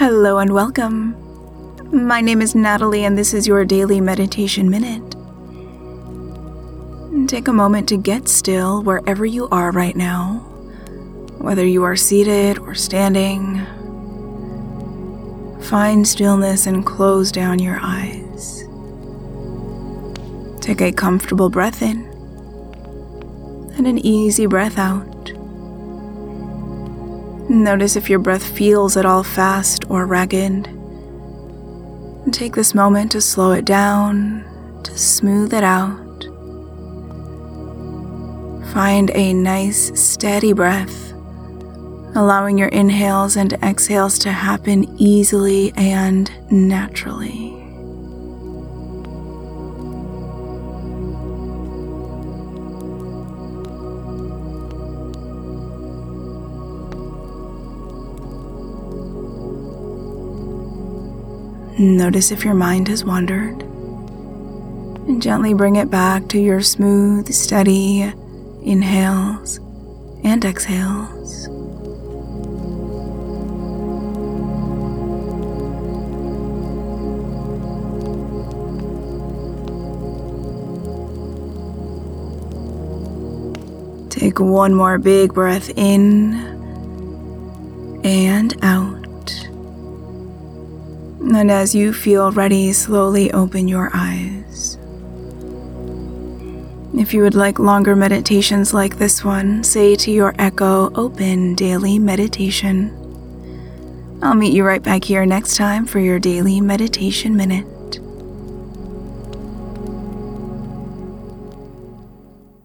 Hello and welcome. My name is Natalie, and this is your daily meditation minute. Take a moment to get still wherever you are right now, whether you are seated or standing. Find stillness and close down your eyes. Take a comfortable breath in and an easy breath out. Notice if your breath feels at all fast or ragged. Take this moment to slow it down, to smooth it out. Find a nice, steady breath, allowing your inhales and exhales to happen easily and naturally. Notice if your mind has wandered. And gently bring it back to your smooth, steady inhales and exhales. Take one more big breath in and out. And as you feel ready, slowly open your eyes. If you would like longer meditations like this one, say to your Echo Open Daily Meditation. I'll meet you right back here next time for your Daily Meditation Minute.